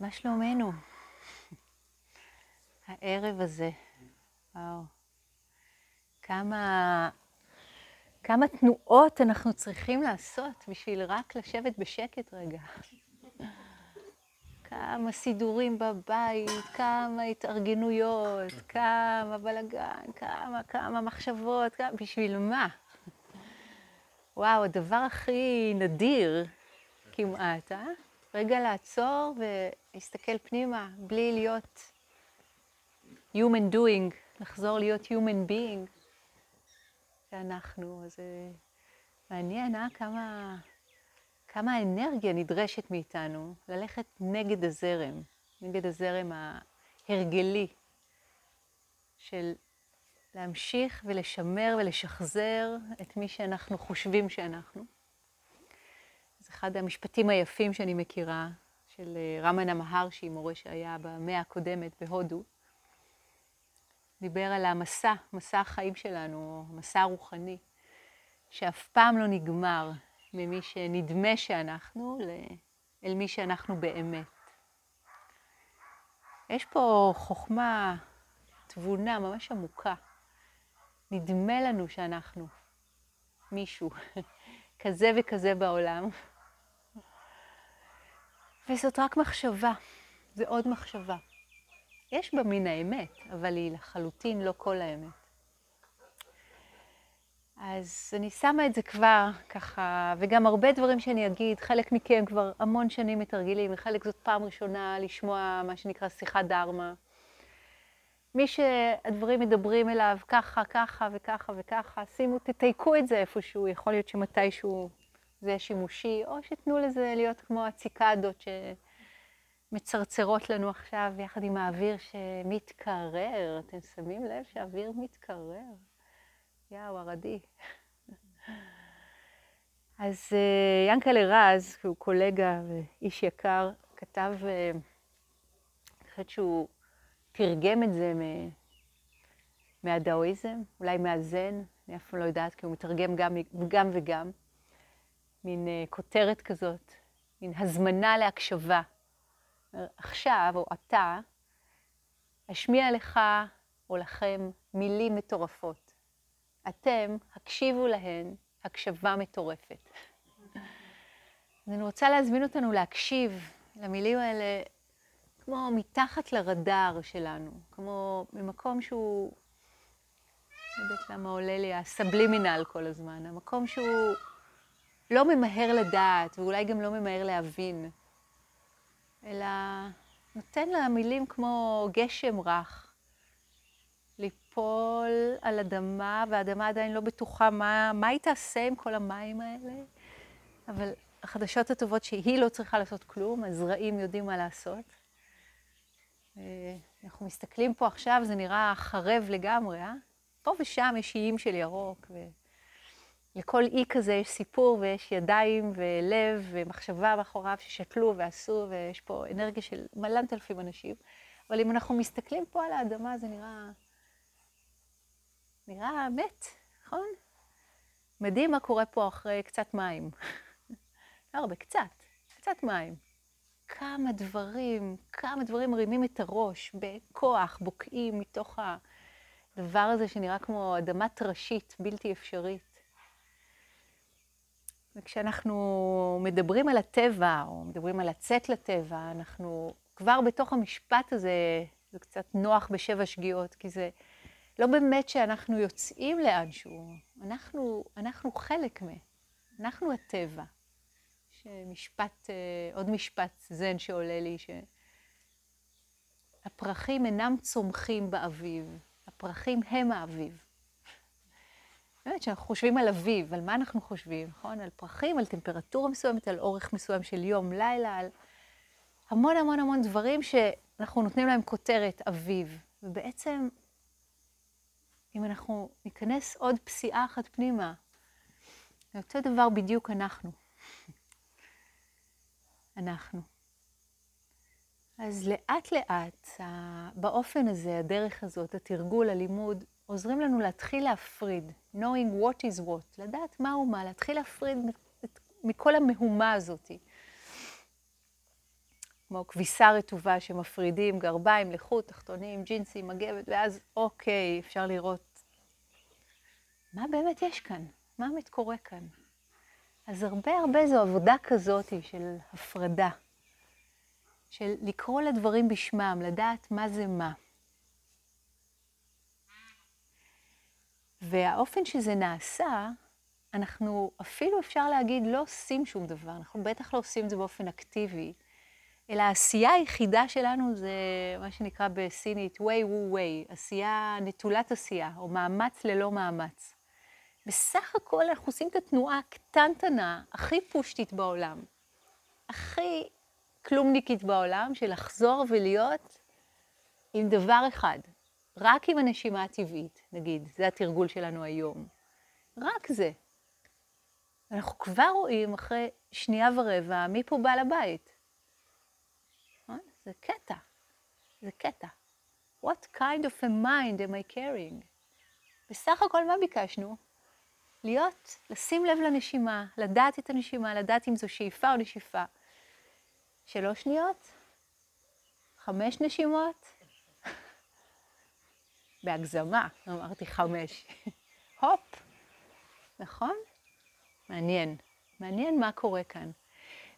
מה שלומנו? הערב הזה, וואו. כמה, כמה תנועות אנחנו צריכים לעשות בשביל רק לשבת בשקט רגע. כמה סידורים בבית, כמה התארגנויות, כמה בלאגן, כמה, כמה מחשבות, כמה, בשביל מה? וואו, הדבר הכי נדיר כמעט, אה? רגע לעצור ולהסתכל פנימה, בלי להיות human doing, לחזור להיות human being שאנחנו. אז מעניין, אה? כמה, כמה אנרגיה נדרשת מאיתנו ללכת נגד הזרם, נגד הזרם ההרגלי של להמשיך ולשמר ולשחזר את מי שאנחנו חושבים שאנחנו. זה אחד המשפטים היפים שאני מכירה, של אה, רמנה מהרשי, מורה שהיה במאה הקודמת בהודו. דיבר על המסע, מסע החיים שלנו, המסע הרוחני, שאף פעם לא נגמר ממי שנדמה שאנחנו אל מי שאנחנו באמת. יש פה חוכמה, תבונה ממש עמוקה. נדמה לנו שאנחנו מישהו כזה וכזה בעולם, וזאת רק מחשבה, זה עוד מחשבה. יש בה מן האמת, אבל היא לחלוטין לא כל האמת. אז אני שמה את זה כבר ככה, וגם הרבה דברים שאני אגיד, חלק מכם כבר המון שנים מתרגלים, וחלק זאת פעם ראשונה לשמוע מה שנקרא שיחת דרמה. מי שהדברים מדברים אליו ככה, ככה וככה וככה, שימו, תתייקו את זה איפשהו, יכול להיות שמתישהו זה שימושי, או שתנו לזה להיות כמו הציקדות שמצרצרות לנו עכשיו יחד עם האוויר שמתקרר. אתם שמים לב שהאוויר מתקרר? יאו, ערדי. אז uh, ינקלה רז, הוא קולגה ואיש יקר, כתב, uh, אני חושבת שהוא תרגם את זה מהדאואיזם, אולי מהזן, אני אף פעם לא יודעת, כי הוא מתרגם גם, גם וגם. מין uh, כותרת כזאת, מין הזמנה להקשבה. עכשיו, או אתה, אשמיע לך או לכם מילים מטורפות. אתם, הקשיבו להן הקשבה מטורפת. אז אני רוצה להזמין אותנו להקשיב למילים האלה כמו מתחת לרדאר שלנו, כמו ממקום שהוא, לא יודעת למה עולה לי הסבלימינל כל הזמן, המקום שהוא לא ממהר לדעת, ואולי גם לא ממהר להבין, אלא נותן לה מילים כמו גשם רך, ליפול על אדמה, והאדמה עדיין לא בטוחה מה, מה היא תעשה עם כל המים האלה, אבל החדשות הטובות שהיא לא צריכה לעשות כלום, הזרעים יודעים מה לעשות. אה, אנחנו מסתכלים פה עכשיו, זה נראה חרב לגמרי, אה? פה ושם יש איים של ירוק, ולכל אי כזה יש סיפור ויש ידיים ולב ומחשבה מאחוריו ששתלו ועשו, ויש פה אנרגיה של מלנת אלפים אנשים. אבל אם אנחנו מסתכלים פה על האדמה, זה נראה... נראה מת, נכון? מדהים מה קורה פה אחרי קצת מים. לא הרבה, קצת, קצת מים. כמה דברים, כמה דברים מרימים את הראש בכוח, בוקעים מתוך הדבר הזה שנראה כמו אדמה טרשית, בלתי אפשרית. וכשאנחנו מדברים על הטבע, או מדברים על לצאת לטבע, אנחנו כבר בתוך המשפט הזה, זה קצת נוח בשבע שגיאות, כי זה לא באמת שאנחנו יוצאים לאנשהו, אנחנו, אנחנו חלק מ... אנחנו הטבע. יש משפט, אה, עוד משפט זן שעולה לי, שהפרחים אינם צומחים באביב, הפרחים הם האביב. באמת, כשאנחנו חושבים על אביב, על מה אנחנו חושבים, נכון? על פרחים, על טמפרטורה מסוימת, על אורך מסוים של יום, לילה, על המון המון המון דברים שאנחנו נותנים להם כותרת אביב. ובעצם, אם אנחנו ניכנס עוד פסיעה אחת פנימה, זה אותו דבר בדיוק אנחנו. אנחנו. אז לאט לאט, באופן הזה, הדרך הזאת, התרגול, הלימוד, עוזרים לנו להתחיל להפריד, knowing what is what, לדעת מהו מה, להתחיל להפריד מכל המהומה הזאת. כמו כביסה רטובה שמפרידים גרביים, לחוט, תחתונים, ג'ינסים, מגבת, ואז אוקיי, אפשר לראות מה באמת יש כאן, מה באמת קורה כאן. אז הרבה הרבה זו עבודה כזאת של הפרדה, של לקרוא לדברים בשמם, לדעת מה זה מה. והאופן שזה נעשה, אנחנו אפילו אפשר להגיד לא עושים שום דבר, אנחנו בטח לא עושים את זה באופן אקטיבי, אלא העשייה היחידה שלנו זה מה שנקרא בסינית way wu way, עשייה נטולת עשייה, או מאמץ ללא מאמץ. בסך הכל אנחנו עושים את התנועה הקטנטנה, הכי פושטית בעולם, הכי כלומניקית בעולם, של לחזור ולהיות עם דבר אחד, רק עם הנשימה הטבעית, נגיד, זה התרגול שלנו היום. רק זה. אנחנו כבר רואים אחרי שנייה ורבע מי פה בעל הבית. אה? זה קטע, זה קטע. What kind of a mind am I carrying? בסך הכל מה ביקשנו? להיות, לשים לב לנשימה, לדעת את הנשימה, לדעת אם זו שאיפה או נשיפה. שלוש שניות? חמש נשימות? בהגזמה, אמרתי חמש. הופ, נכון? מעניין. מעניין מה קורה כאן.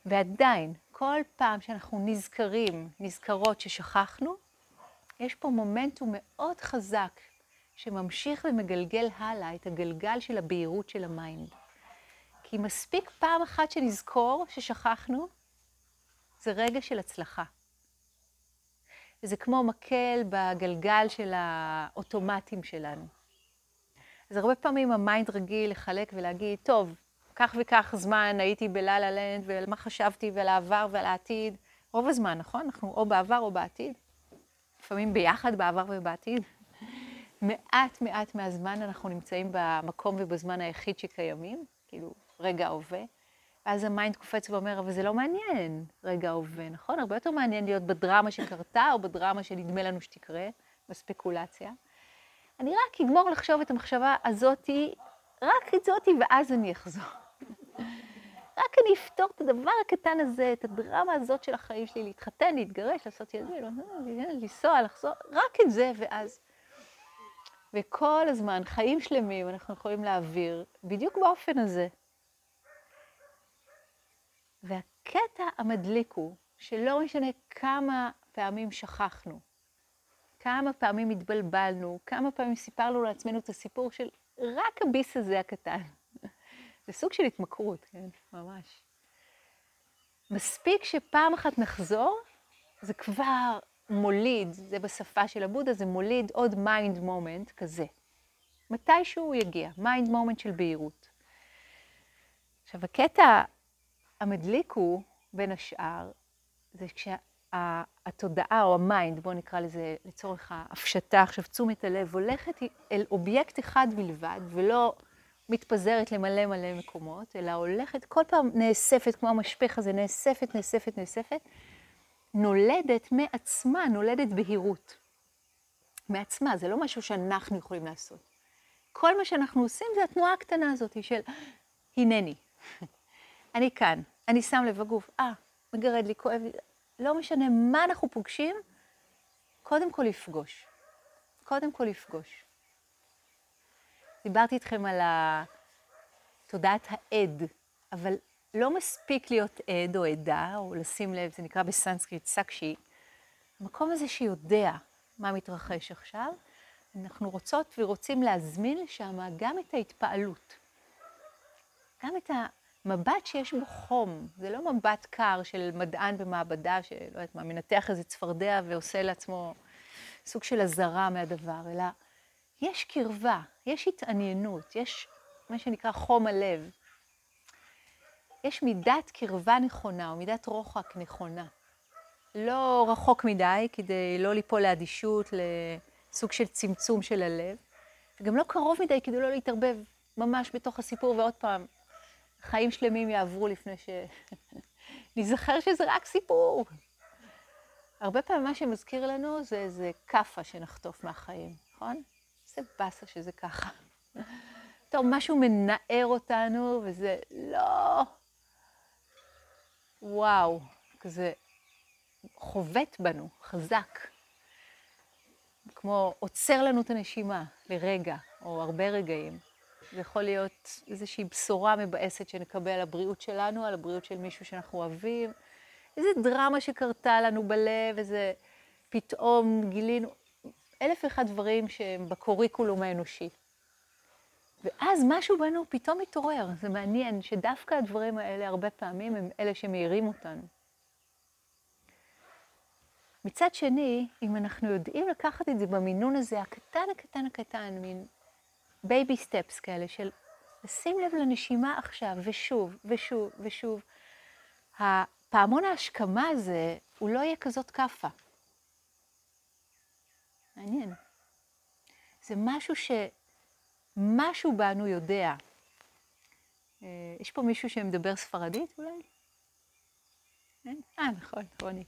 ועדיין, כל פעם שאנחנו נזכרים, נזכרות ששכחנו, יש פה מומנטום מאוד חזק שממשיך ומגלגל הלאה את הגלגל של הבהירות של המיינד. כי מספיק פעם אחת שנזכור ששכחנו, זה רגע של הצלחה. וזה כמו מקל בגלגל של האוטומטים שלנו. אז הרבה פעמים המיינד רגיל לחלק ולהגיד, טוב, כך וכך זמן הייתי ב לה-לה לנד, ועל מה חשבתי, ועל העבר ועל העתיד. רוב הזמן, נכון? אנחנו או בעבר או בעתיד. לפעמים ביחד בעבר ובעתיד. מעט מעט מהזמן אנחנו נמצאים במקום ובזמן היחיד שקיימים, כאילו רגע ההווה. ואז המיינד קופץ ואומר, אבל זה לא מעניין רגע ההווה, נכון? הרבה יותר מעניין להיות בדרמה שקרתה, או בדרמה שנדמה לנו שתקרה, בספקולציה. אני רק אגמור לחשוב את המחשבה הזאתי, רק את זאתי, ואז אני אחזור. רק אני אפתור את הדבר הקטן הזה, את הדרמה הזאת של החיים שלי, להתחתן, להתגרש, לעשות ילדים, לנסוע, לחזור, רק את זה, ואז... וכל הזמן, חיים שלמים, אנחנו יכולים להעביר בדיוק באופן הזה. והקטע המדליק הוא שלא משנה כמה פעמים שכחנו, כמה פעמים התבלבלנו, כמה פעמים סיפרנו לעצמנו את הסיפור של רק הביס הזה הקטן. זה סוג של התמכרות, כן? ממש. מספיק שפעם אחת נחזור, זה כבר מוליד, זה בשפה של הבודה, זה מוליד עוד mind moment כזה. מתישהו הוא יגיע, mind moment של בהירות. עכשיו, הקטע המדליק הוא, בין השאר, זה כשהתודעה או המיינד, בואו נקרא לזה לצורך ההפשטה, עכשיו תשומת הלב, הולכת אל אובייקט אחד בלבד, ולא מתפזרת למלא מלא מקומות, אלא הולכת, כל פעם נאספת, כמו המשפך הזה, נאספת, נאספת, נאספת, נולדת מעצמה, נולדת בהירות. מעצמה, זה לא משהו שאנחנו יכולים לעשות. כל מה שאנחנו עושים זה התנועה הקטנה הזאת של הנני. אני כאן, אני שם לב בגוף, אה, מגרד לי, כואב לי, לא משנה מה אנחנו פוגשים, קודם כל לפגוש. קודם כל לפגוש. דיברתי איתכם על תודעת העד, אבל לא מספיק להיות עד או עדה, או לשים לב, זה נקרא בסנסקריט סקשי, המקום הזה שיודע מה מתרחש עכשיו, אנחנו רוצות ורוצים להזמין לשם גם את ההתפעלות, גם את המבט שיש בו חום. זה לא מבט קר של מדען במעבדה, שלא יודעת מה, מנתח איזה צפרדע ועושה לעצמו סוג של אזהרה מהדבר, אלא יש קרבה, יש התעניינות, יש מה שנקרא חום הלב. יש מידת קרבה נכונה, או מידת רוחק נכונה. לא רחוק מדי, כדי לא ליפול לאדישות, לסוג של צמצום של הלב, וגם לא קרוב מדי, כדי לא להתערבב ממש בתוך הסיפור, ועוד פעם, חיים שלמים יעברו לפני שנזכר שזה רק סיפור. הרבה פעמים מה שמזכיר לנו זה איזה כאפה שנחטוף מהחיים, נכון? איזה באסה שזה ככה. טוב, משהו מנער אותנו, וזה לא... וואו, כזה חובט בנו חזק, כמו עוצר לנו את הנשימה לרגע, או הרבה רגעים. זה יכול להיות איזושהי בשורה מבאסת שנקבל על הבריאות שלנו, על הבריאות של מישהו שאנחנו אוהבים. איזו דרמה שקרתה לנו בלב, איזה פתאום גילינו אלף ואחד דברים שהם ב curriculum האנושי. ואז משהו בנו פתאום מתעורר. זה מעניין שדווקא הדברים האלה הרבה פעמים הם אלה שמאירים אותנו. מצד שני, אם אנחנו יודעים לקחת את זה במינון הזה, הקטן, הקטן, הקטן, מין baby steps כאלה, של לשים לב לנשימה עכשיו, ושוב, ושוב, ושוב, הפעמון ההשכמה הזה, הוא לא יהיה כזאת כאפה. מעניין. זה משהו שמשהו בנו יודע. אה, יש פה מישהו שמדבר ספרדית אולי? אין? אה, נכון, רוני.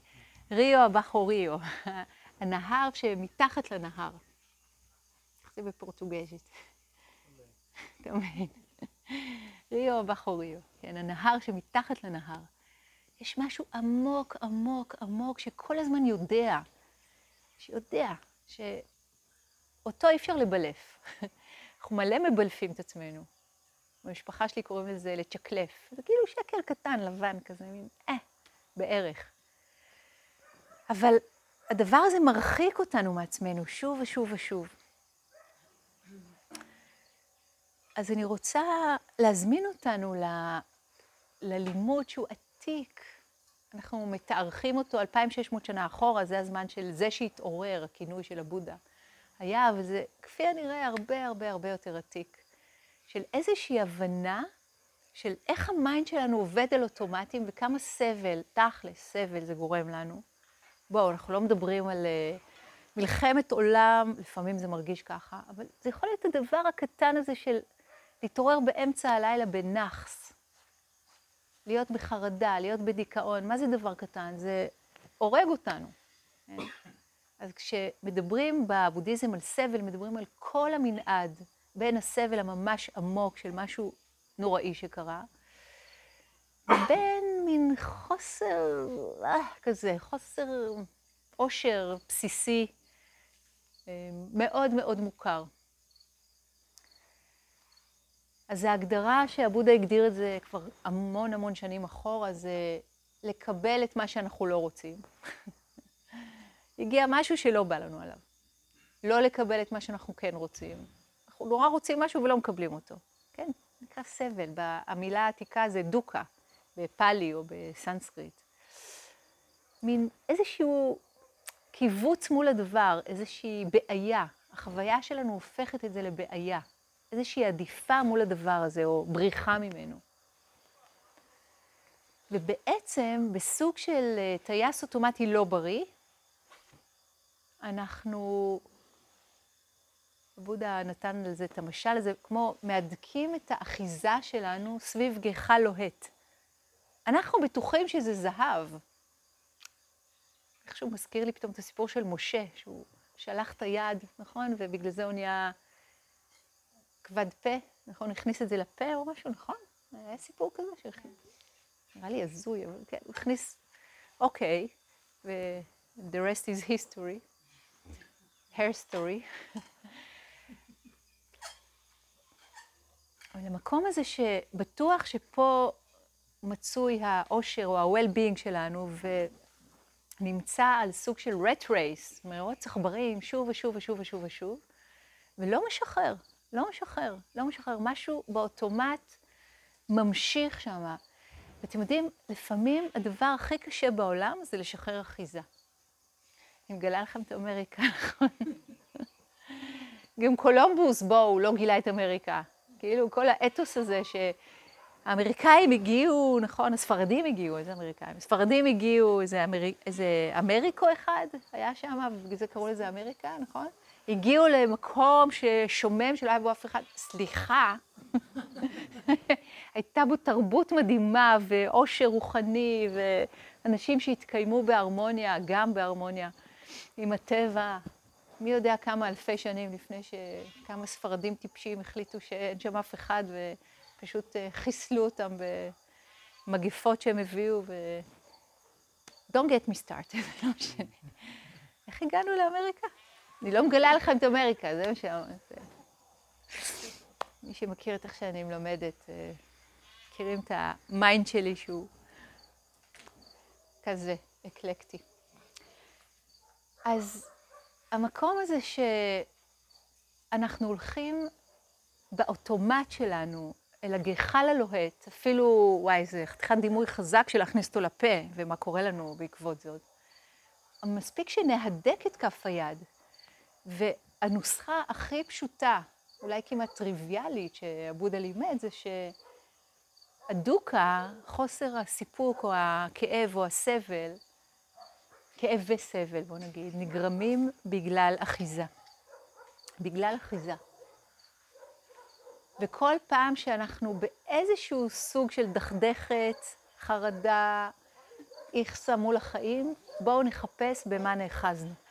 ריו אבחו ריו, הנהר שמתחת לנהר. זה בפורטוגזית? מבין? ריו אבחו ריו, כן, הנהר שמתחת לנהר. יש משהו עמוק, עמוק, עמוק, שכל הזמן יודע, שיודע, שאותו אי אפשר לבלף. אנחנו מלא מבלפים את עצמנו. במשפחה שלי קוראים לזה לצ'קלף. זה כאילו שקל קטן, לבן כזה, מין אה, בערך. אבל הדבר הזה מרחיק אותנו מעצמנו שוב ושוב ושוב. אז אני רוצה להזמין אותנו ל... ללימוד שהוא עתיק. אנחנו מתארכים אותו 2,600 שנה אחורה, זה הזמן של זה שהתעורר, הכינוי של הבודה. היה, וזה כפי הנראה הרבה הרבה הרבה יותר עתיק. של איזושהי הבנה של איך המיינד שלנו עובד על אוטומטים וכמה סבל, תכלס, סבל זה גורם לנו. בואו, אנחנו לא מדברים על אה, מלחמת עולם, לפעמים זה מרגיש ככה, אבל זה יכול להיות הדבר הקטן הזה של להתעורר באמצע הלילה בנאחס, להיות בחרדה, להיות בדיכאון. מה זה דבר קטן? זה הורג אותנו. אז כשמדברים בבודהיזם על סבל, מדברים על כל המנעד בין הסבל הממש עמוק של משהו נוראי שקרה, בין מין חוסר, אה, כזה, חוסר עושר בסיסי אה, מאוד מאוד מוכר. אז ההגדרה שעבודה הגדיר את זה כבר המון המון שנים אחורה, זה לקבל את מה שאנחנו לא רוצים. הגיע משהו שלא בא לנו עליו. לא לקבל את מה שאנחנו כן רוצים. אנחנו נורא רוצים משהו ולא מקבלים אותו. כן, נקרא סבל. המילה העתיקה זה דוקה, בפאלי או בסנסקריט. מין איזשהו קיבוץ מול הדבר, איזושהי בעיה. החוויה שלנו הופכת את זה לבעיה. איזושהי עדיפה מול הדבר הזה, או בריחה ממנו. ובעצם, בסוג של אה, טייס אוטומטי לא בריא, אנחנו, בודה נתן לזה את המשל הזה, כמו מהדקים את האחיזה שלנו סביב גחל לוהט. אנחנו בטוחים שזה זהב. איכשהו מזכיר לי פתאום את הסיפור של משה, שהוא שלח את היד, נכון? ובגלל זה הוא נהיה כבד פה, נכון? הכניס את זה לפה או משהו, נכון? היה סיפור כזה שהכניס. נראה לי הזוי, אבל כן, הוא הכניס, אוקיי, ו-the rest is history, hair story. אבל המקום הזה שבטוח שפה מצוי האושר או ה-well-being שלנו, ונמצא על סוג של rat race, מרוץ עכברים, שוב ושוב ושוב ושוב ושוב, ולא משחרר, לא משחרר, לא משחרר. משהו באוטומט ממשיך שם. ואתם יודעים, לפעמים הדבר הכי קשה בעולם זה לשחרר אחיזה. אני מגלה לכם את אמריקה, נכון? גם קולומבוס, בואו, הוא לא גילה את אמריקה. כאילו, כל האתוס הזה שהאמריקאים הגיעו, נכון, הספרדים הגיעו, איזה אמריקאים? הספרדים הגיעו, איזה, אמר... איזה אמריקו אחד היה שם, ובגלל זה קראו לזה אמריקה, נכון? הגיעו למקום ששומם, שלא היה בו אף אחד. סליחה, הייתה בו תרבות מדהימה ועושר רוחני ואנשים שהתקיימו בהרמוניה, גם בהרמוניה עם הטבע. מי יודע כמה אלפי שנים לפני שכמה ספרדים טיפשים החליטו שאין שם אף אחד ופשוט אה, חיסלו אותם במגפות שהם הביאו don't get me started, לא משנה. איך הגענו לאמריקה? אני לא מגלה לכם את אמריקה, זה מה שאמרת. מי שמכיר את איך שאני מלמדת, אה, מכירים את המיינד שלי שהוא כזה, אקלקטי. אז המקום הזה שאנחנו הולכים באוטומט שלנו אל הגחל הלוהט, אפילו, וואי, זה חתיכת דימוי חזק של להכניס אותו לפה, ומה קורה לנו בעקבות זאת. מספיק שנהדק את כף היד, והנוסחה הכי פשוטה, אולי כמעט טריוויאלית, שעבודה לימד, זה שהדוקה, חוסר הסיפוק או הכאב או הסבל, כאב וסבל, בוא נגיד, נגרמים בגלל אחיזה. בגלל אחיזה. וכל פעם שאנחנו באיזשהו סוג של דכדכת, חרדה, איכסה מול החיים, בואו נחפש במה נאחזנו.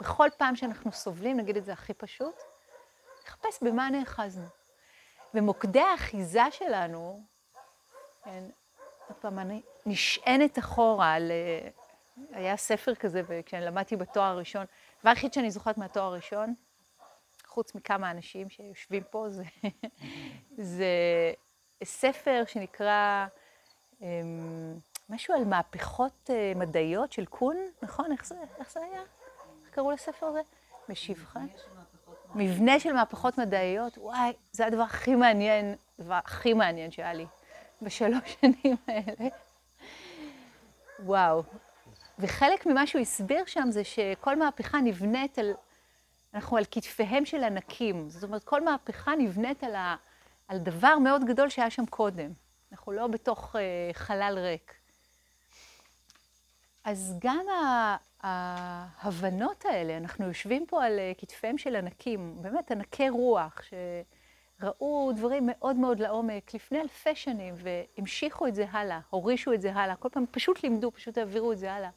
בכל פעם שאנחנו סובלים, נגיד את זה הכי פשוט, נחפש במה נאחזנו. ומוקדי האחיזה שלנו, כן, עוד פעם, אני נשענת אחורה על... אה, היה ספר כזה, וכשאני למדתי בתואר הראשון, הדבר היחיד שאני זוכרת מהתואר הראשון, חוץ מכמה אנשים שיושבים פה, זה, זה ספר שנקרא um, משהו על מהפכות uh, מדעיות של קון, נכון? איך זה, איך זה היה? קראו לספר הזה? משיבך? מבנה של מהפכות מדעיות. וואי, זה הדבר הכי מעניין, הדבר הכי מעניין שהיה לי בשלוש שנים האלה. וואו. וחלק ממה שהוא הסביר שם זה שכל מהפכה נבנית על אנחנו על כתפיהם של ענקים. זאת אומרת, כל מהפכה נבנית על, ה, על דבר מאוד גדול שהיה שם קודם. אנחנו לא בתוך uh, חלל ריק. אז גם ההבנות האלה, אנחנו יושבים פה על uh, כתפיהם של ענקים, באמת ענקי רוח, שראו דברים מאוד מאוד לעומק לפני אלפי שנים, והמשיכו את זה הלאה, הורישו את זה הלאה, כל פעם פשוט לימדו, פשוט העבירו את זה הלאה.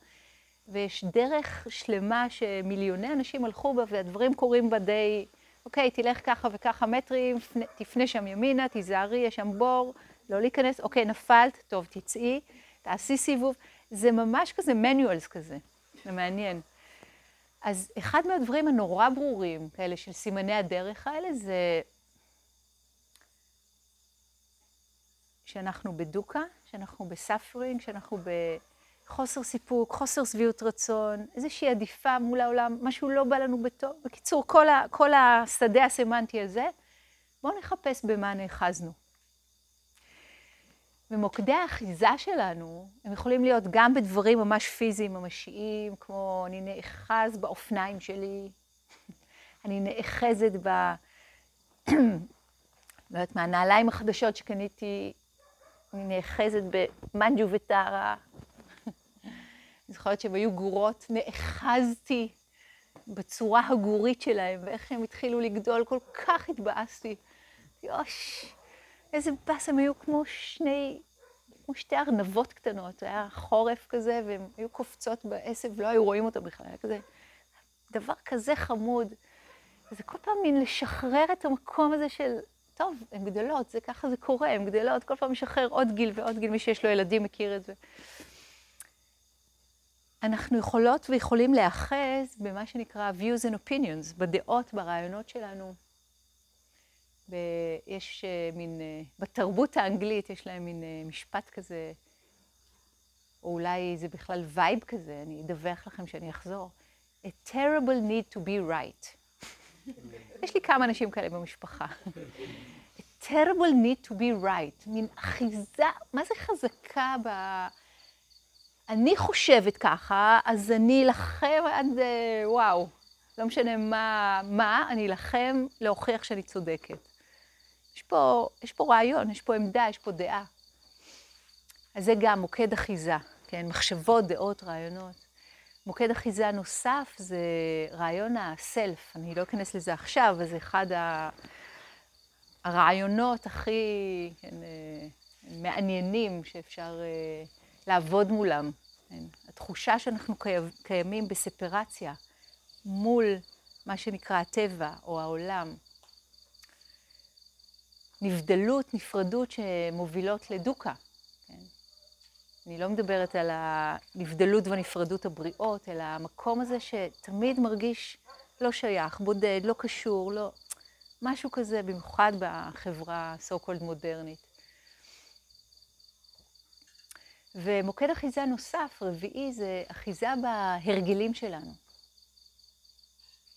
ויש דרך שלמה שמיליוני אנשים הלכו בה, והדברים קורים בה די, אוקיי, תלך ככה וככה מטרים, תפנה שם ימינה, תיזהרי, יש שם בור, לא להיכנס, אוקיי, נפלת, טוב, תצאי, תעשי סיבוב. זה ממש כזה manuals כזה, זה מעניין. אז אחד מהדברים הנורא ברורים, כאלה של סימני הדרך האלה, זה שאנחנו בדוקה, שאנחנו ב suffering, שאנחנו ב... חוסר סיפוק, חוסר שביעות רצון, איזושהי הדיפה מול העולם, משהו לא בא לנו בטוב. בקיצור, כל, ה, כל השדה הסמנטי הזה, בואו נחפש במה נאחזנו. ומוקדי האחיזה שלנו, הם יכולים להיות גם בדברים ממש פיזיים, ממשיים, כמו אני נאחז באופניים שלי, אני נאחזת ב... לא יודעת מה, הנעליים החדשות שקניתי, אני נאחזת במנג'ו וטרה, אני זוכרת שהן היו גורות, נאחזתי בצורה הגורית שלהן, ואיך הן התחילו לגדול, כל כך התבאסתי. יוש, איזה באס, הם היו כמו שני, כמו שתי ארנבות קטנות, היה חורף כזה, והן היו קופצות בעשב, לא היו רואים אותם בכלל, היה כזה, דבר כזה חמוד. וזה כל פעם מין לשחרר את המקום הזה של, טוב, הן גדלות, זה ככה זה קורה, הן גדלות, כל פעם משחרר עוד גיל ועוד גיל, מי שיש לו ילדים מכיר את זה. אנחנו יכולות ויכולים להיאחז במה שנקרא views and opinions, בדעות, ברעיונות שלנו. יש אה, מין, אה, בתרבות האנגלית יש להם מין אה, משפט כזה, או אולי זה בכלל וייב כזה, אני אדווח לכם שאני אחזור. A terrible need to be right. יש לי כמה אנשים כאלה במשפחה. A terrible need to be right. מין אחיזה, מה זה חזקה ב... אני חושבת ככה, אז אני אלחם עד, וואו, לא משנה מה, מה, אני אלחם להוכיח שאני צודקת. יש פה, יש פה רעיון, יש פה עמדה, יש פה דעה. אז זה גם מוקד אחיזה, כן? מחשבות, דעות, רעיונות. מוקד אחיזה נוסף זה רעיון הסלף. אני לא אכנס לזה עכשיו, אבל זה אחד הרעיונות הכי כן, אה, מעניינים שאפשר אה, לעבוד מולם. כן? התחושה שאנחנו קיימים בספרציה מול מה שנקרא הטבע או העולם. נבדלות, נפרדות שמובילות לדוקה. כן? אני לא מדברת על הנבדלות והנפרדות הבריאות, אלא המקום הזה שתמיד מרגיש לא שייך, בודד, לא קשור, לא... משהו כזה, במיוחד בחברה so called מודרנית. ומוקד אחיזה נוסף, רביעי, זה אחיזה בהרגלים שלנו.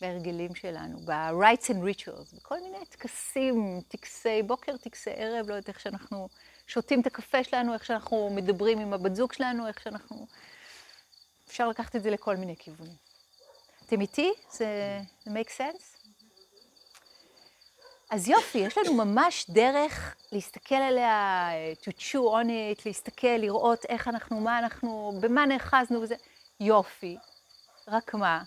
בהרגלים שלנו, ב-rights and rituals, בכל מיני טקסים, טקסי בוקר, טקסי ערב, לא יודעת איך שאנחנו שותים את הקפה שלנו, איך שאנחנו מדברים עם הבת זוג שלנו, איך שאנחנו... אפשר לקחת את זה לכל מיני כיוונים. אתם איתי? זה make sense? אז יופי, יש לנו ממש דרך להסתכל עליה, to chew on it, להסתכל, לראות איך אנחנו, מה אנחנו, במה נאחזנו וזה. יופי. רק מה?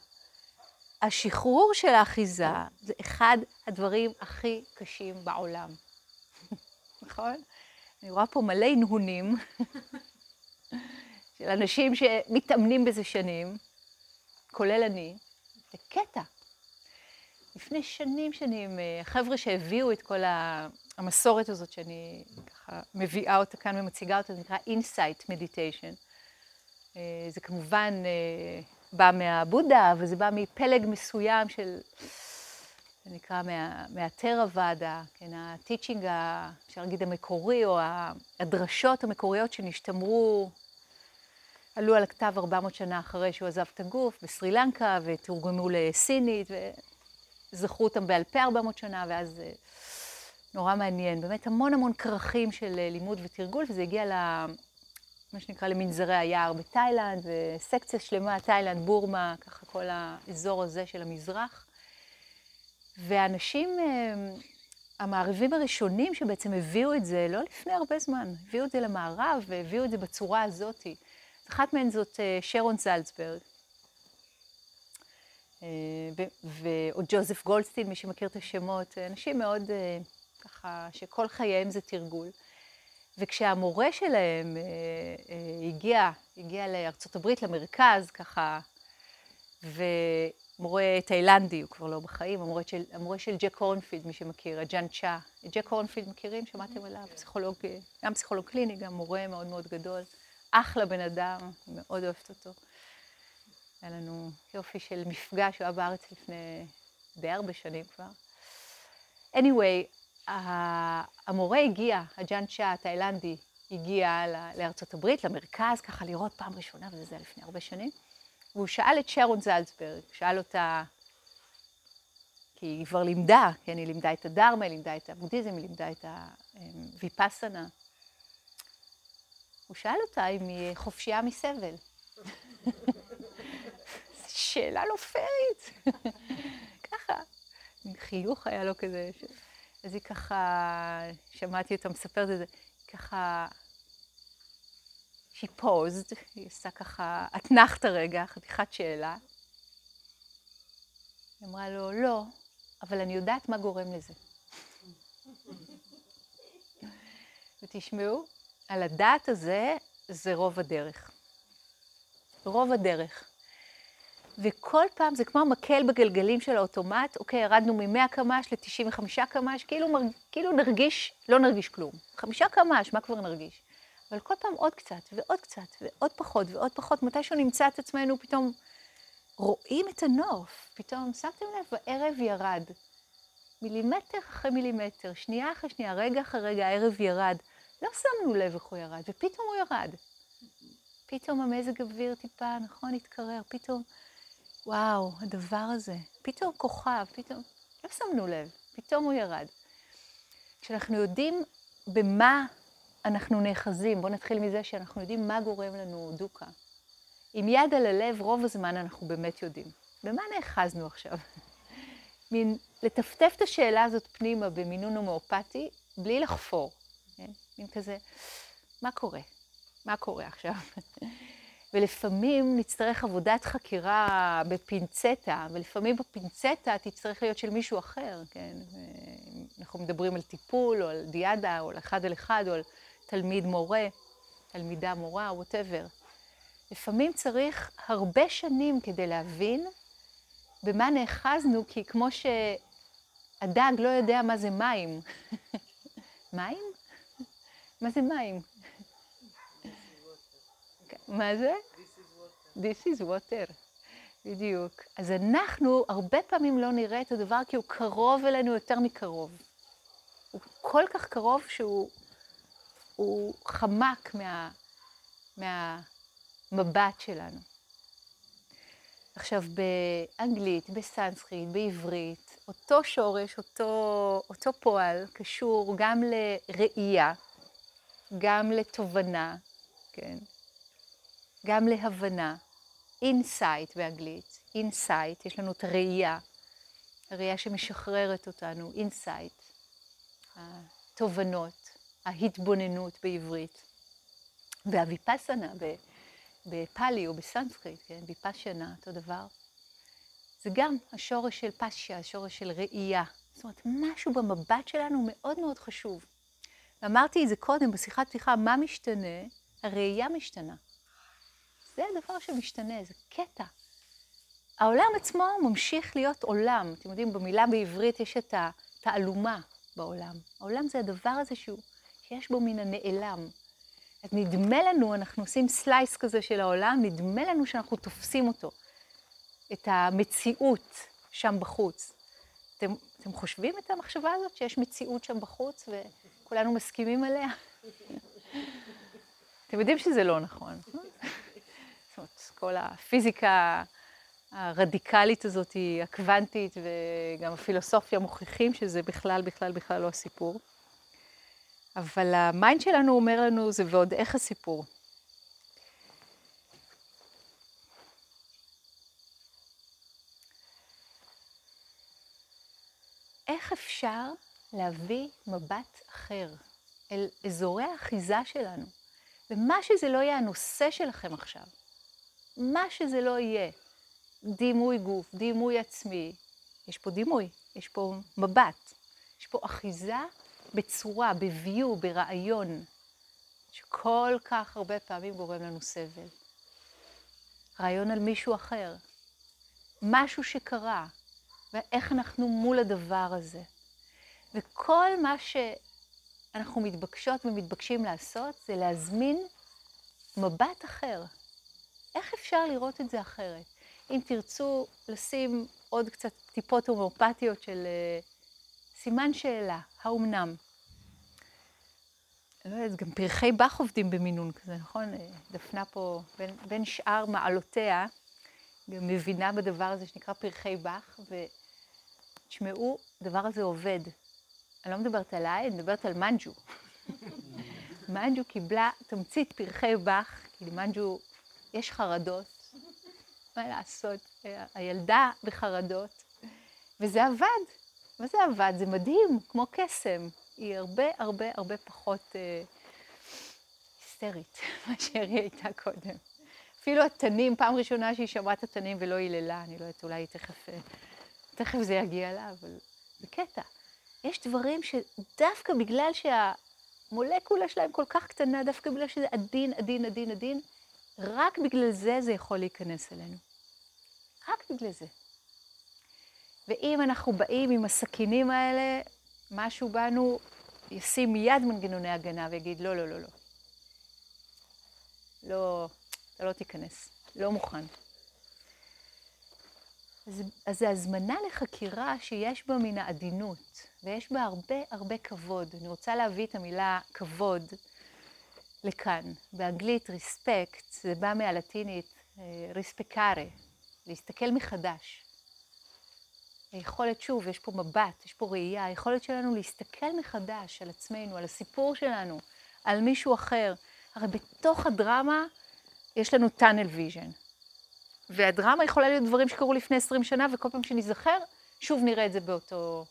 השחרור של האחיזה זה אחד הדברים הכי קשים בעולם. נכון? אני רואה פה מלא הנהונים של אנשים שמתאמנים בזה שנים, כולל אני. זה קטע. לפני שנים שנים, אה, חבר'ה שהביאו את כל המסורת הזאת, שאני ככה מביאה אותה כאן ומציגה אותה, זה נקרא Insight Meditation. אה, זה כמובן אה, בא מהבודה, וזה בא מפלג מסוים של, זה נקרא מה, מהתרא כן, הטיצ'ינג, אפשר להגיד המקורי, או הדרשות המקוריות שנשתמרו, עלו על הכתב 400 שנה אחרי שהוא עזב את הגוף, בסרי לנקה, ותורגמו לסינית, וזכרו אותם בעל פה 400 שנה, ואז נורא מעניין. באמת המון המון כרכים של לימוד ותרגול, וזה הגיע ל... מה שנקרא למנזרי היער בתאילנד, וסקציה שלמה, תאילנד, בורמה, ככה כל האזור הזה של המזרח. ואנשים, אה, המערבים הראשונים שבעצם הביאו את זה, לא לפני הרבה זמן, הביאו את זה למערב והביאו את זה בצורה הזאת. אחת מהן זאת אה, שרון זלצברג, אה, או ג'וזף גולדסטין, מי שמכיר את השמות, אנשים מאוד ככה, שכל חייהם זה תרגול. וכשהמורה שלהם אה, אה, הגיע, הגיע לארצות הברית, למרכז, ככה, ומורה תאילנדי, הוא כבר לא בחיים, המורה של, המורה של ג'ק הורנפילד, מי שמכיר, הג'אן צ'ה. את ג'ק הורנפילד מכירים? שמעתם עליו? פסיכולוג, גם פסיכולוג קליני, גם מורה מאוד מאוד גדול. אחלה בן אדם, מאוד אוהבת אותו. היה לנו יופי של מפגש, הוא היה בארץ לפני די הרבה שנים כבר. anyway, המורה הגיע, הג'אן צ'ה התאילנדי, הגיע לארצות הברית, למרכז, ככה לראות פעם ראשונה, וזה היה לפני הרבה שנים, והוא שאל את שרון זלצברג, שאל אותה, כי היא כבר לימדה, כן, היא לימדה את הדרמה, היא לימדה את הבודהיזם, היא לימדה את הוויפאסנה. הוא שאל אותה אם היא חופשייה מסבל. שאלה לא פיירית. ככה, חיוך היה לו כזה. אז היא ככה, שמעתי אותה מספרת את זה, ככה, she paused, היא עושה ככה, אתנחת רגע, חתיכת שאלה. היא אמרה לו, לא, אבל אני יודעת מה גורם לזה. ותשמעו, על הדעת הזה זה רוב הדרך. רוב הדרך. וכל פעם זה כמו מקל בגלגלים של האוטומט, אוקיי, ירדנו מ-100 קמ"ש ל-95 קמ"ש, כאילו. כאילו נרגיש, לא נרגיש כלום. חמישה קמ"ש, מה כבר נרגיש? אבל כל פעם עוד קצת, ועוד קצת, ועוד פחות, ועוד פחות, מתישהו נמצא את עצמנו, פתאום רואים את הנוף, פתאום, שמתם לב, בערב ירד. מילימטר אחרי מילימטר, שנייה אחרי שנייה, רגע אחרי רגע, הערב ירד. לא שמנו לב איך הוא ירד, ופתאום הוא ירד. פתאום המזג אוויר טיפה, נכון, התקרר, פתאום... וואו, הדבר הזה, פתאום כוכב, פתאום, לא שמנו לב, פתאום הוא ירד. כשאנחנו יודעים במה אנחנו נאחזים, בואו נתחיל מזה שאנחנו יודעים מה גורם לנו דוקה. עם יד על הלב, רוב הזמן אנחנו באמת יודעים. במה נאחזנו עכשיו? מין לטפטף את השאלה הזאת פנימה במינון הומאופתי, בלי לחפור. כן? מין כזה, מה קורה? מה קורה עכשיו? ולפעמים נצטרך עבודת חקירה בפינצטה, ולפעמים בפינצטה תצטרך להיות של מישהו אחר, כן? אנחנו מדברים על טיפול, או על דיאדה, או על אחד על אחד, או על תלמיד מורה, תלמידה מורה, ווטאבר. לפעמים צריך הרבה שנים כדי להבין במה נאחזנו, כי כמו שהדג לא יודע מה זה מים. מים? מה זה מים? מה זה? This is water. בדיוק. אז אנחנו הרבה פעמים לא נראה את הדבר כי הוא קרוב אלינו יותר מקרוב. הוא כל כך קרוב שהוא הוא חמק מה, מהמבט שלנו. עכשיו, באנגלית, בסנסקריט, בעברית, אותו שורש, אותו, אותו פועל, קשור גם לראייה, גם לתובנה, כן? גם להבנה. insight באנגלית, insight, יש לנו את הראייה, הראייה שמשחררת אותנו, insight, התובנות, ההתבוננות בעברית. והוויפאסנה בפאלי או בסנסקריט, כן, ויפשנה, אותו דבר. זה גם השורש של פשיה, השורש של ראייה. זאת אומרת, משהו במבט שלנו מאוד מאוד חשוב. אמרתי את זה קודם בשיחת פתיחה, מה משתנה? הראייה משתנה. זה הדבר שמשתנה, זה קטע. העולם עצמו ממשיך להיות עולם. אתם יודעים, במילה בעברית יש את התעלומה בעולם. העולם זה הדבר הזה שהוא, שיש בו מן הנעלם. אז נדמה לנו, אנחנו עושים סלייס כזה של העולם, נדמה לנו שאנחנו תופסים אותו, את המציאות שם בחוץ. אתם, אתם חושבים את המחשבה הזאת שיש מציאות שם בחוץ וכולנו מסכימים עליה? אתם יודעים שזה לא נכון. כל הפיזיקה הרדיקלית הזאת, הקוונטית, וגם הפילוסופיה מוכיחים שזה בכלל, בכלל, בכלל לא הסיפור. אבל המיינד שלנו אומר לנו, זה ועוד איך הסיפור. איך אפשר להביא מבט אחר אל אזורי האחיזה שלנו, ומה שזה לא יהיה הנושא שלכם עכשיו, מה שזה לא יהיה, דימוי גוף, דימוי עצמי, יש פה דימוי, יש פה מבט, יש פה אחיזה בצורה, ב-view, ברעיון, שכל כך הרבה פעמים גורם לנו סבל. רעיון על מישהו אחר, משהו שקרה, ואיך אנחנו מול הדבר הזה. וכל מה שאנחנו מתבקשות ומתבקשים לעשות זה להזמין מבט אחר. איך אפשר לראות את זה אחרת? אם תרצו לשים עוד קצת טיפות הומאופתיות של uh, סימן שאלה, האומנם? לא יודעת, גם פרחי באך עובדים במינון כזה, נכון? אה, דפנה פה, בין, בין שאר מעלותיה, גם מבינה בדבר הזה שנקרא פרחי באך, ותשמעו, הדבר הזה עובד. אני לא מדברת עליי, אני מדברת על מנג'ו. מנג'ו קיבלה תמצית פרחי באך, כי למנג'ו יש חרדות, מה לעשות? הילדה בחרדות, וזה עבד. מה זה עבד? זה מדהים, כמו קסם. היא הרבה הרבה הרבה פחות אה, היסטרית מאשר היא הייתה קודם. אפילו התנים, פעם ראשונה שהיא שמעה את התנים ולא היללה, אני לא יודעת, אולי תכף, אה, תכף זה יגיע לה, אבל זה קטע. יש דברים שדווקא בגלל שהמולקולה שלהם כל כך קטנה, דווקא בגלל שזה עדין, עדין, עדין, עדין, רק בגלל זה זה יכול להיכנס אלינו. רק בגלל זה. ואם אנחנו באים עם הסכינים האלה, משהו בנו ישים מיד מנגנוני הגנה ויגיד, לא, לא, לא, לא. לא, אתה לא תיכנס, לא מוכן. אז, אז זה הזמנה לחקירה שיש בה מן העדינות, ויש בה הרבה הרבה כבוד. אני רוצה להביא את המילה כבוד לכאן. באנגלית ריספקט, זה בא מהלטינית ריספקארה, להסתכל מחדש. היכולת, שוב, יש פה מבט, יש פה ראייה, היכולת שלנו להסתכל מחדש על עצמנו, על הסיפור שלנו, על מישהו אחר. הרי בתוך הדרמה יש לנו tunnel vision. והדרמה יכולה להיות דברים שקרו לפני 20 שנה, וכל פעם שניזכר, שוב נראה את זה באותו,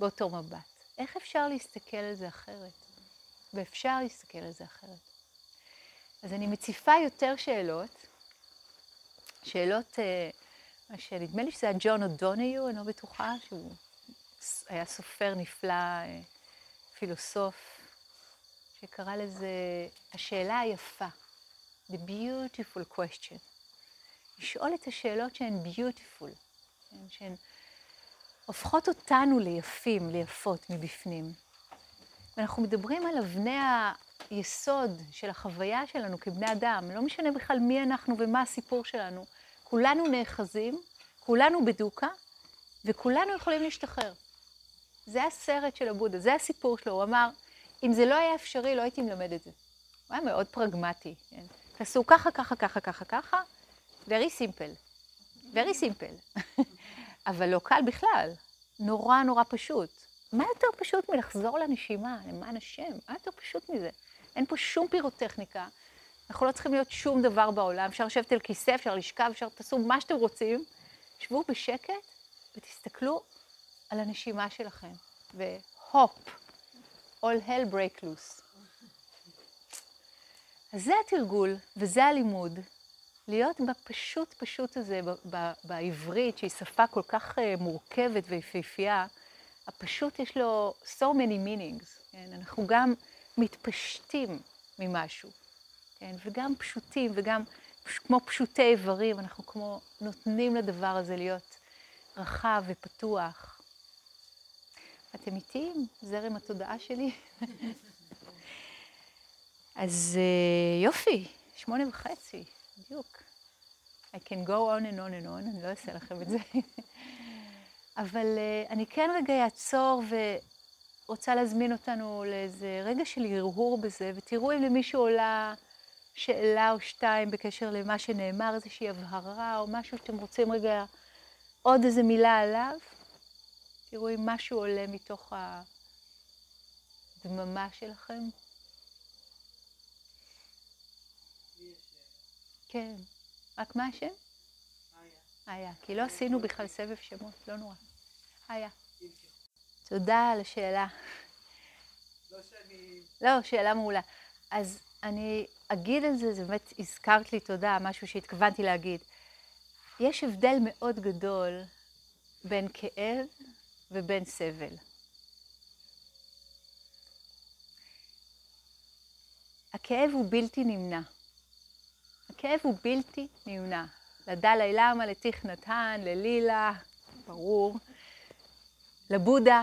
באותו מבט. איך אפשר להסתכל על זה אחרת? ואפשר להסתכל על זה אחרת. אז אני מציפה יותר שאלות, שאלות, אה, שנדמה לי שזה היה ג'ון אודוניו, אני לא בטוחה, שהוא היה סופר נפלא, אה, פילוסוף, שקרא לזה השאלה היפה, The Beautiful Question. לשאול את השאלות שהן beautiful, כן, שהן הופכות אותנו ליפים, ליפות מבפנים. ואנחנו מדברים על אבני היסוד של החוויה שלנו כבני אדם, לא משנה בכלל מי אנחנו ומה הסיפור שלנו, כולנו נאחזים, כולנו בדוקה, וכולנו יכולים להשתחרר. זה הסרט של הבודה, זה הסיפור שלו. הוא אמר, אם זה לא היה אפשרי, לא הייתי מלמד את זה. הוא היה מאוד פרגמטי. כן? תעשו ככה, ככה, ככה, ככה, ככה, very simple. very simple. אבל לא קל בכלל. נורא נורא פשוט. מה יותר פשוט מלחזור לנשימה, למען השם? מה יותר פשוט מזה? אין פה שום פירוטכניקה. אנחנו לא צריכים להיות שום דבר בעולם. אפשר לשבת על כיסא, אפשר לשכב, אפשר, תעשו מה שאתם רוצים. שבו בשקט ותסתכלו על הנשימה שלכם. והופ, all hell break loose. אז זה התרגול וזה הלימוד. להיות בפשוט פשוט הזה, בעברית, שהיא שפה כל כך אה, מורכבת ויפהפייה, הפשוט יש לו so many meanings, כן? אנחנו גם מתפשטים ממשהו, כן? וגם פשוטים, וגם כמו פשוטי איברים, אנחנו כמו נותנים לדבר הזה להיות רחב ופתוח. אתם איתי עם זרם התודעה שלי? אז אה, יופי, שמונה וחצי, בדיוק. I can go on and on and on, אני לא אעשה לכם את זה. אבל uh, אני כן רגע אעצור ורוצה להזמין אותנו לאיזה רגע של הרהור בזה, ותראו אם למישהו עולה שאלה או שתיים בקשר למה שנאמר, איזושהי הבהרה או משהו שאתם רוצים רגע עוד איזה מילה עליו. תראו אם משהו עולה מתוך הדממה שלכם. כן. רק מה השם? איה. איה. כי לא עשינו בכלל סבב שמות, לא נורא. איה. תודה על השאלה. לא שאני... לא, שאלה מעולה. אז אני אגיד על זה, זה באמת הזכרת לי תודה, משהו שהתכוונתי להגיד. יש הבדל מאוד גדול בין כאב ובין סבל. הכאב הוא בלתי נמנע. הכאב הוא בלתי נמנע. לדלי למה, לתיך נתן, ללילה, ברור, לבודה.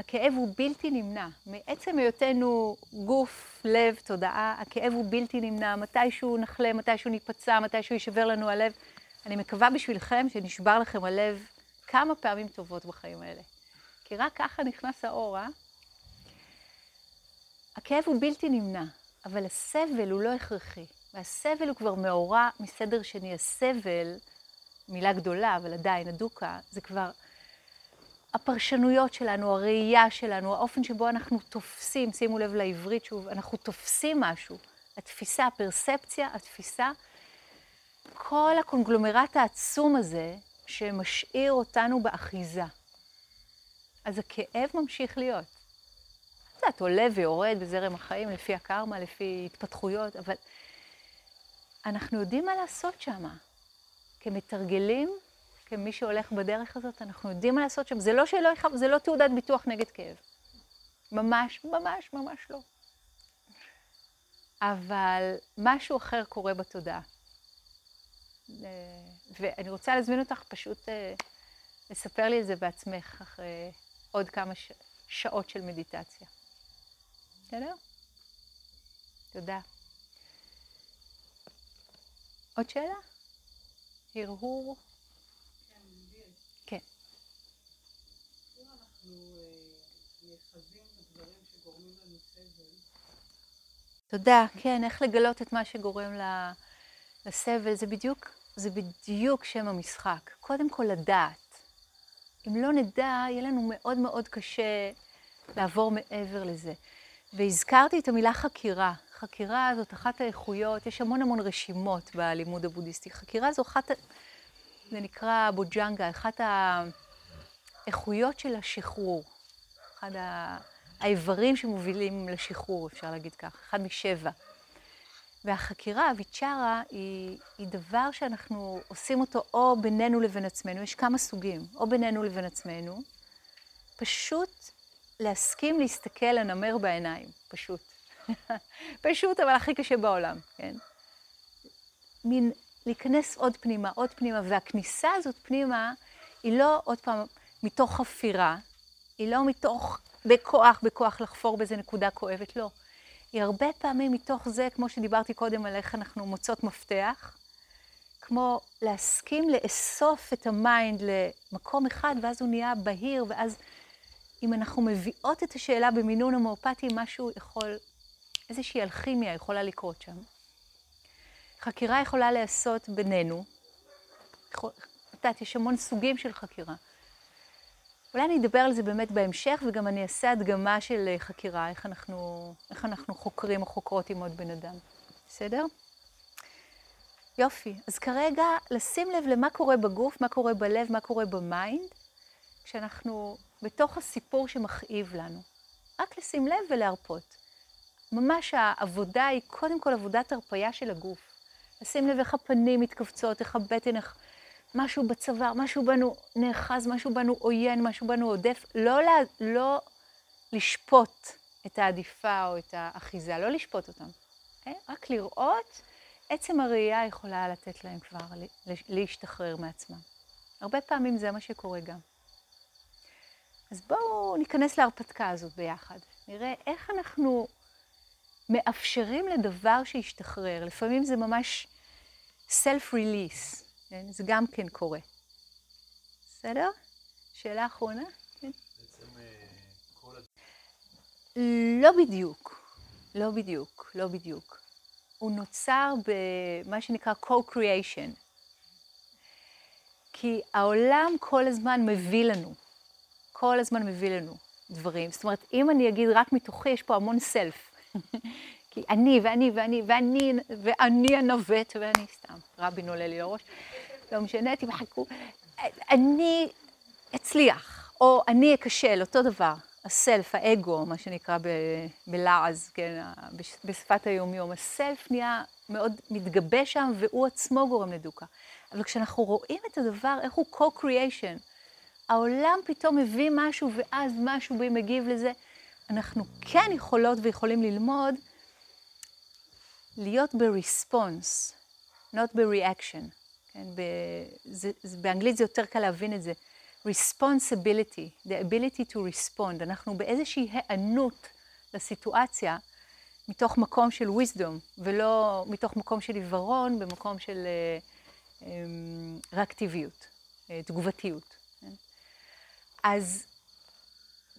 הכאב הוא בלתי נמנע. מעצם היותנו גוף, לב, תודעה, הכאב הוא בלתי נמנע. מתישהו נחלה, מתישהו ניפצע, מתישהו יישבר לנו הלב. אני מקווה בשבילכם שנשבר לכם הלב כמה פעמים טובות בחיים האלה. כי רק ככה נכנס האור, אה? הכאב הוא בלתי נמנע, אבל הסבל הוא לא הכרחי. והסבל הוא כבר מאורע מסדר שני. הסבל, מילה גדולה, אבל עדיין, הדוקה, זה כבר הפרשנויות שלנו, הראייה שלנו, האופן שבו אנחנו תופסים, שימו לב לעברית שוב, אנחנו תופסים משהו. התפיסה, הפרספציה, התפיסה, כל הקונגלומרט העצום הזה שמשאיר אותנו באחיזה. אז הכאב ממשיך להיות. יודעת, עולה ויורד בזרם החיים לפי הקרמה, לפי התפתחויות, אבל אנחנו יודעים מה לעשות שם. כמתרגלים, כמי שהולך בדרך הזאת, אנחנו יודעים מה לעשות שם. זה לא שלא זה לא תעודת ביטוח נגד כאב. ממש, ממש, ממש לא. אבל משהו אחר קורה בתודעה. ואני רוצה להזמין אותך פשוט אה, לספר לי את זה בעצמך אחרי עוד כמה ש... שעות של מדיטציה. בסדר? תודה. עוד שאלה? הרהור? כן. תודה, כן, איך לגלות את מה שגורם לסבל, זה בדיוק, זה בדיוק שם המשחק. קודם כל לדעת. אם לא נדע, יהיה לנו מאוד מאוד קשה לעבור מעבר לזה. והזכרתי את המילה חקירה. חקירה זאת אחת האיכויות, יש המון המון רשימות בלימוד הבודהיסטי. חקירה זו אחת, זה נקרא בוג'נגה, אחת האיכויות של השחרור. אחד האיברים שמובילים לשחרור, אפשר להגיד כך, אחד משבע. והחקירה, הוויצ'רה, היא, היא דבר שאנחנו עושים אותו או בינינו לבין עצמנו, יש כמה סוגים, או בינינו לבין עצמנו, פשוט להסכים להסתכל לנמר בעיניים, פשוט. פשוט, אבל הכי קשה בעולם, כן? מין להיכנס עוד פנימה, עוד פנימה, והכניסה הזאת פנימה היא לא עוד פעם מתוך חפירה, היא לא מתוך בכוח, בכוח לחפור באיזה נקודה כואבת, לא. היא הרבה פעמים מתוך זה, כמו שדיברתי קודם על איך אנחנו מוצאות מפתח, כמו להסכים לאסוף את המיינד למקום אחד, ואז הוא נהיה בהיר, ואז אם אנחנו מביאות את השאלה במינון ההומאופתי, משהו יכול, איזושהי אלכימיה יכולה לקרות שם. חקירה יכולה להיעשות בינינו. את יודעת, יש המון סוגים של חקירה. אולי אני אדבר על זה באמת בהמשך, וגם אני אעשה הדגמה של אה, חקירה, איך אנחנו, איך אנחנו חוקרים או חוקרות עם עוד בן אדם. בסדר? יופי. אז כרגע, לשים לב למה קורה בגוף, מה קורה בלב, מה קורה ב mind, כשאנחנו בתוך הסיפור שמכאיב לנו. רק לשים לב ולהרפות. ממש העבודה היא קודם כל עבודת הרפייה של הגוף. לשים לב איך הפנים מתכווצות, איך הבטן, איך משהו בצוואר, משהו בנו נאחז, משהו בנו עוין, משהו בנו עודף. לא, לא, לא לשפוט את העדיפה או את האחיזה, לא לשפוט אותם. Okay? אה? רק לראות, עצם הראייה יכולה לתת להם כבר להשתחרר מעצמם. הרבה פעמים זה מה שקורה גם. אז בואו ניכנס להרפתקה הזאת ביחד. נראה איך אנחנו מאפשרים לדבר שישתחרר. לפעמים זה ממש self-release, כן? זה גם כן קורה. בסדר? שאלה אחרונה? כן. בעצם אה, כל... לא בדיוק, לא בדיוק, לא בדיוק. הוא נוצר במה שנקרא co-creation. כי העולם כל הזמן מביא לנו. כל הזמן מביא לנו דברים. זאת אומרת, אם אני אגיד רק מתוכי, יש פה המון סלף. כי אני, ואני, ואני, ואני, ואני הנווט, ואני סתם, רבין עולה לי לראש, לא משנה, תמחקו. אני אצליח, או אני אכשל, אותו דבר. הסלף, האגו, מה שנקרא בלעז, כן, בשפת היומיום. הסלף נהיה מאוד מתגבש שם, והוא עצמו גורם לדוקה. אבל כשאנחנו רואים את הדבר, איך הוא co-creation, העולם פתאום מביא משהו ואז משהו בי מגיב לזה. אנחנו כן יכולות ויכולים ללמוד להיות ב-response, not ב-reaction. כן, ב- זה, זה, באנגלית זה יותר קל להבין את זה. responsibility, the ability to respond. אנחנו באיזושהי היענות לסיטואציה מתוך מקום של wisdom, ולא מתוך מקום של עיוורון, במקום של uh, um, ריאקטיביות, uh, תגובתיות. אז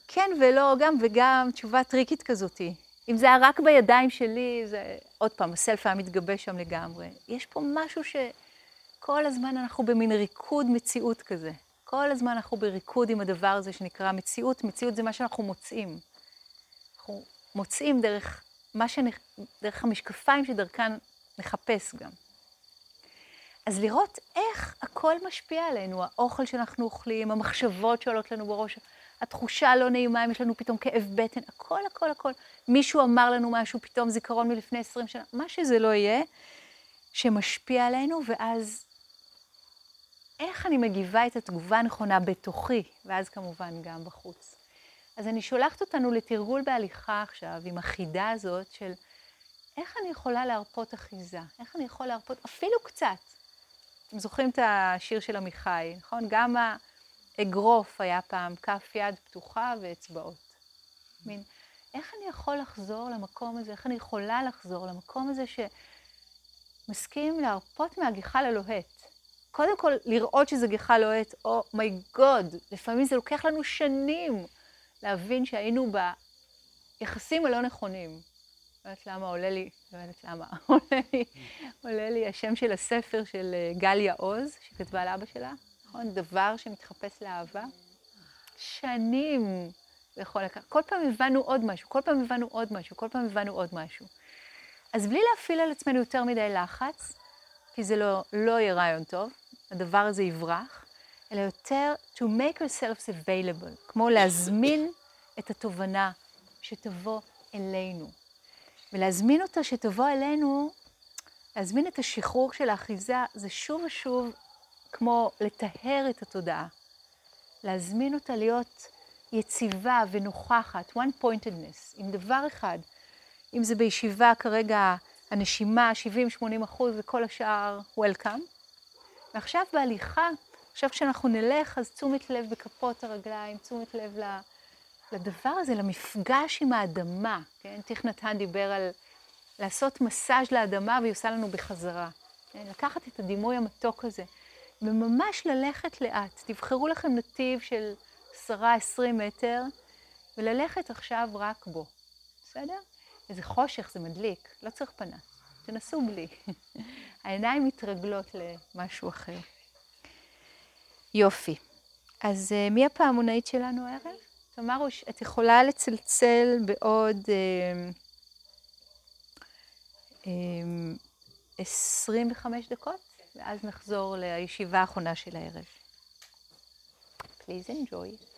כן ולא, גם וגם, תשובה טריקית כזאתי. אם זה היה רק בידיים שלי, זה עוד פעם, הסלף היה מתגבש שם לגמרי. יש פה משהו שכל הזמן אנחנו במין ריקוד מציאות כזה. כל הזמן אנחנו בריקוד עם הדבר הזה שנקרא מציאות. מציאות זה מה שאנחנו מוצאים. אנחנו מוצאים דרך, שנ... דרך המשקפיים שדרכן נחפש גם. אז לראות איך הכל משפיע עלינו, האוכל שאנחנו אוכלים, המחשבות שעולות לנו בראש, התחושה הלא נעימה, אם יש לנו פתאום כאב בטן, הכל, הכל, הכל. מישהו אמר לנו משהו, פתאום זיכרון מלפני 20 שנה, מה שזה לא יהיה, שמשפיע עלינו, ואז איך אני מגיבה את התגובה הנכונה בתוכי, ואז כמובן גם בחוץ. אז אני שולחת אותנו לתרגול בהליכה עכשיו, עם החידה הזאת של איך אני יכולה להרפות אחיזה, איך אני יכול להרפות אפילו קצת. אתם זוכרים את השיר של עמיחי, נכון? גם האגרוף היה פעם כף יד פתוחה ואצבעות. מין, איך אני יכול לחזור למקום הזה, איך אני יכולה לחזור למקום הזה שמסכים להרפות מהגיחה ללוהט. קודם כל, לראות שזה גיחה לוהט, או מייגוד, לפעמים זה לוקח לנו שנים להבין שהיינו ביחסים הלא נכונים. לא יודעת למה עולה לי, לא יודעת למה, עולה לי, עולה לי השם של הספר של אה, גליה עוז, שכתבה על אבא שלה, נכון? דבר שמתחפש לאהבה. שנים יכול לקחת. כל פעם הבנו עוד משהו, כל פעם הבנו עוד משהו, כל פעם הבנו עוד משהו. אז בלי להפעיל על עצמנו יותר מדי לחץ, כי זה לא, לא יהיה רעיון טוב, הדבר הזה יברח, אלא יותר to make ourselves available, כמו להזמין את התובנה שתבוא אלינו. ולהזמין אותה שתבוא אלינו, להזמין את השחרור של האחיזה, זה שוב ושוב כמו לטהר את התודעה. להזמין אותה להיות יציבה ונוכחת, one pointedness, עם דבר אחד. אם זה בישיבה כרגע הנשימה 70-80 אחוז וכל השאר welcome. ועכשיו בהליכה, עכשיו כשאנחנו נלך, אז תשומת לב בכפות הרגליים, תשומת לב לדבר הזה, למפגש עם האדמה, כן? תיך נתן דיבר על לעשות מסאז' לאדמה והיא עושה לנו בחזרה. כן? לקחת את הדימוי המתוק הזה, וממש ללכת לאט. תבחרו לכם נתיב של 10-20 מטר, וללכת עכשיו רק בו, בסדר? איזה חושך, זה מדליק, לא צריך פנס. תנסו בלי. העיניים מתרגלות למשהו אחר. יופי. אז uh, מי הפעמונאית שלנו הערב? תמר, את יכולה לצלצל בעוד uh, um, 25 דקות, ואז נחזור לישיבה האחרונה של הערב. Please enjoy.